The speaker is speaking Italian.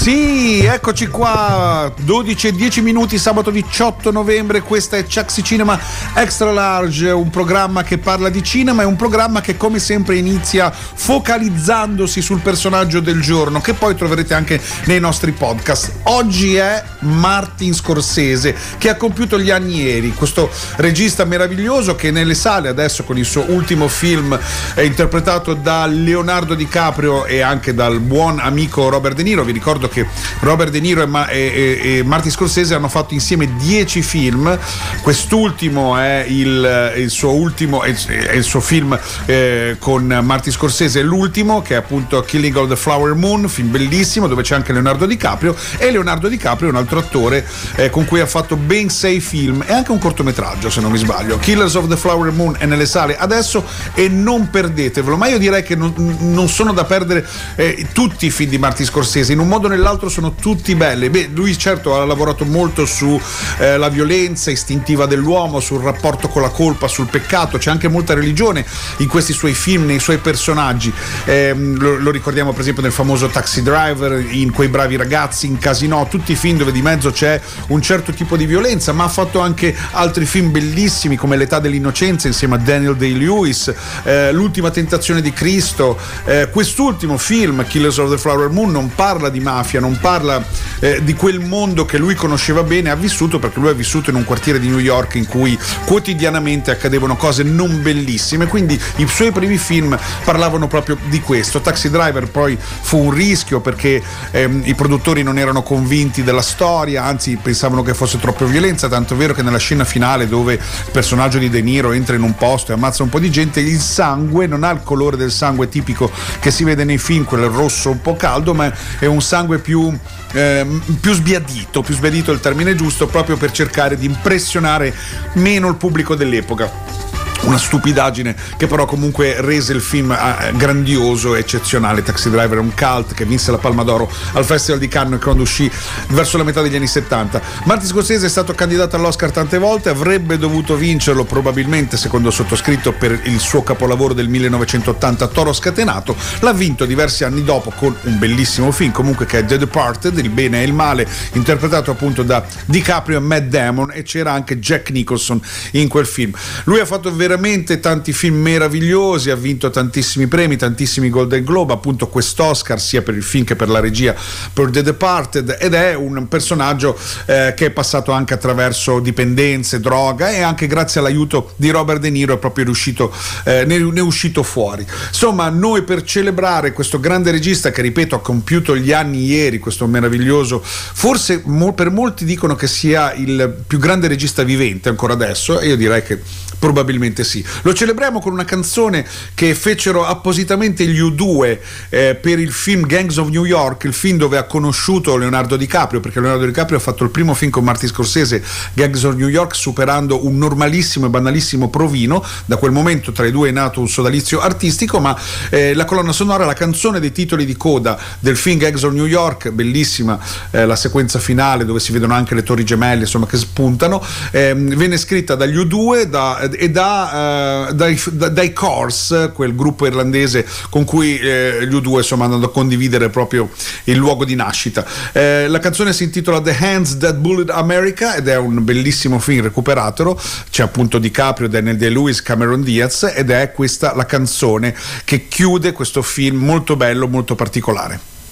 Sì, eccoci qua, 12 e 10 minuti, sabato 18 novembre, questa è Chaxi Cinema Extra Large, un programma che parla di cinema, è un programma che come sempre inizia focalizzandosi sul personaggio del giorno, che poi troverete anche nei nostri podcast. Oggi è Martin Scorsese, che ha compiuto gli anni ieri, questo regista meraviglioso che nelle sale adesso con il suo ultimo film è interpretato da Leonardo DiCaprio e anche dal buon amico Robert De Niro, vi ricordo che Robert De Niro e, Ma- e- e- Martin Scorsese hanno fatto insieme 10 film. Quest'ultimo è il, il suo ultimo, è il, è il suo film eh, con Martin Scorsese, l'ultimo che è appunto Killing of the Flower Moon, film bellissimo dove c'è anche Leonardo DiCaprio e Leonardo DiCaprio è un altro attore eh, con cui ha fatto ben 6 film e anche un cortometraggio se non mi sbaglio. Killers of the Flower Moon è nelle sale adesso e non perdetevelo, ma io direi che non, non sono da perdere eh, tutti i film di Martin Scorsese, in un modo o nell'altro sono tutti belli. Beh, lui certo ha lavorato molto sulla violenza istintiva dell'uomo, sul rapporto con la colpa, sul peccato, c'è anche molta religione in questi suoi film, nei suoi personaggi. Eh, lo, lo, ricordiamo per esempio nel famoso Taxi Driver, in Quei bravi ragazzi, in Casino, tutti i film dove di mezzo c'è un certo tipo di violenza, ma ha fatto anche altri film bellissimi come L'età dell'innocenza insieme a Daniel Day-Lewis, eh, L'ultima tentazione di Cristo, eh, quest'ultimo film, Killers of the Flower Moon, non parla di mafia, non parla eh, di quel mondo che lui conosceva bene, ha vissuto perché lui ha vissuto in un quartiere di New York in cui quotidianamente accadevano cose non bellissime, quindi i suoi primi film parlavano proprio di questo. Taxi Driver poi fu un rischio perché ehm, i produttori non erano convinti della storia, anzi pensavano che fosse troppo violenza, tanto è vero che nella scena finale dove il personaggio di De Niro entra in un posto e ammazza un po' di gente, il sangue non ha il colore del sangue tipico che si vede nei film, quello rosso un po' caldo, ma è un sangue più, eh, più sbiadito, più sbiadito è il termine giusto, proprio per cercare di impressionare meno il pubblico dell'epoca una stupidaggine che però comunque rese il film eh, grandioso e eccezionale. Taxi Driver è un cult che vinse la Palma d'Oro al Festival di Cannes quando uscì verso la metà degli anni 70. Martin Scorsese è stato candidato all'Oscar tante volte, avrebbe dovuto vincerlo probabilmente, secondo sottoscritto, per il suo capolavoro del 1980 Toro Scatenato. L'ha vinto diversi anni dopo con un bellissimo film comunque che è The Departed, il bene e il male, interpretato appunto da DiCaprio e Matt Damon e c'era anche Jack Nicholson in quel film. Lui ha fatto veramente veramente tanti film meravigliosi, ha vinto tantissimi premi, tantissimi Golden Globe, appunto quest'Oscar sia per il film che per la regia per The Departed ed è un personaggio eh, che è passato anche attraverso dipendenze, droga e anche grazie all'aiuto di Robert De Niro è proprio riuscito, eh, ne, ne è uscito fuori. Insomma, noi per celebrare questo grande regista che ripeto ha compiuto gli anni ieri, questo meraviglioso, forse mo, per molti dicono che sia il più grande regista vivente ancora adesso e io direi che probabilmente sì. Lo celebriamo con una canzone che fecero appositamente gli U2 eh, per il film Gangs of New York, il film dove ha conosciuto Leonardo DiCaprio, perché Leonardo DiCaprio ha fatto il primo film con Martin Scorsese, Gangs of New York, superando un normalissimo e banalissimo provino. Da quel momento tra i due è nato un sodalizio artistico, ma eh, la colonna sonora, la canzone dei titoli di coda del film Gangs of New York, bellissima eh, la sequenza finale dove si vedono anche le torri gemelle, insomma, che spuntano, ehm, venne scritta dagli U2 da, e da, uh, dai, da, dai Course, quel gruppo irlandese con cui eh, gli U2 insomma andando a condividere proprio il luogo di nascita. Eh, la canzone si intitola The Hands That Bullet America ed è un bellissimo film, recuperatelo, c'è appunto DiCaprio, Daniel Day-Lewis, Cameron Diaz ed è questa la canzone che chiude questo film molto bello, molto particolare.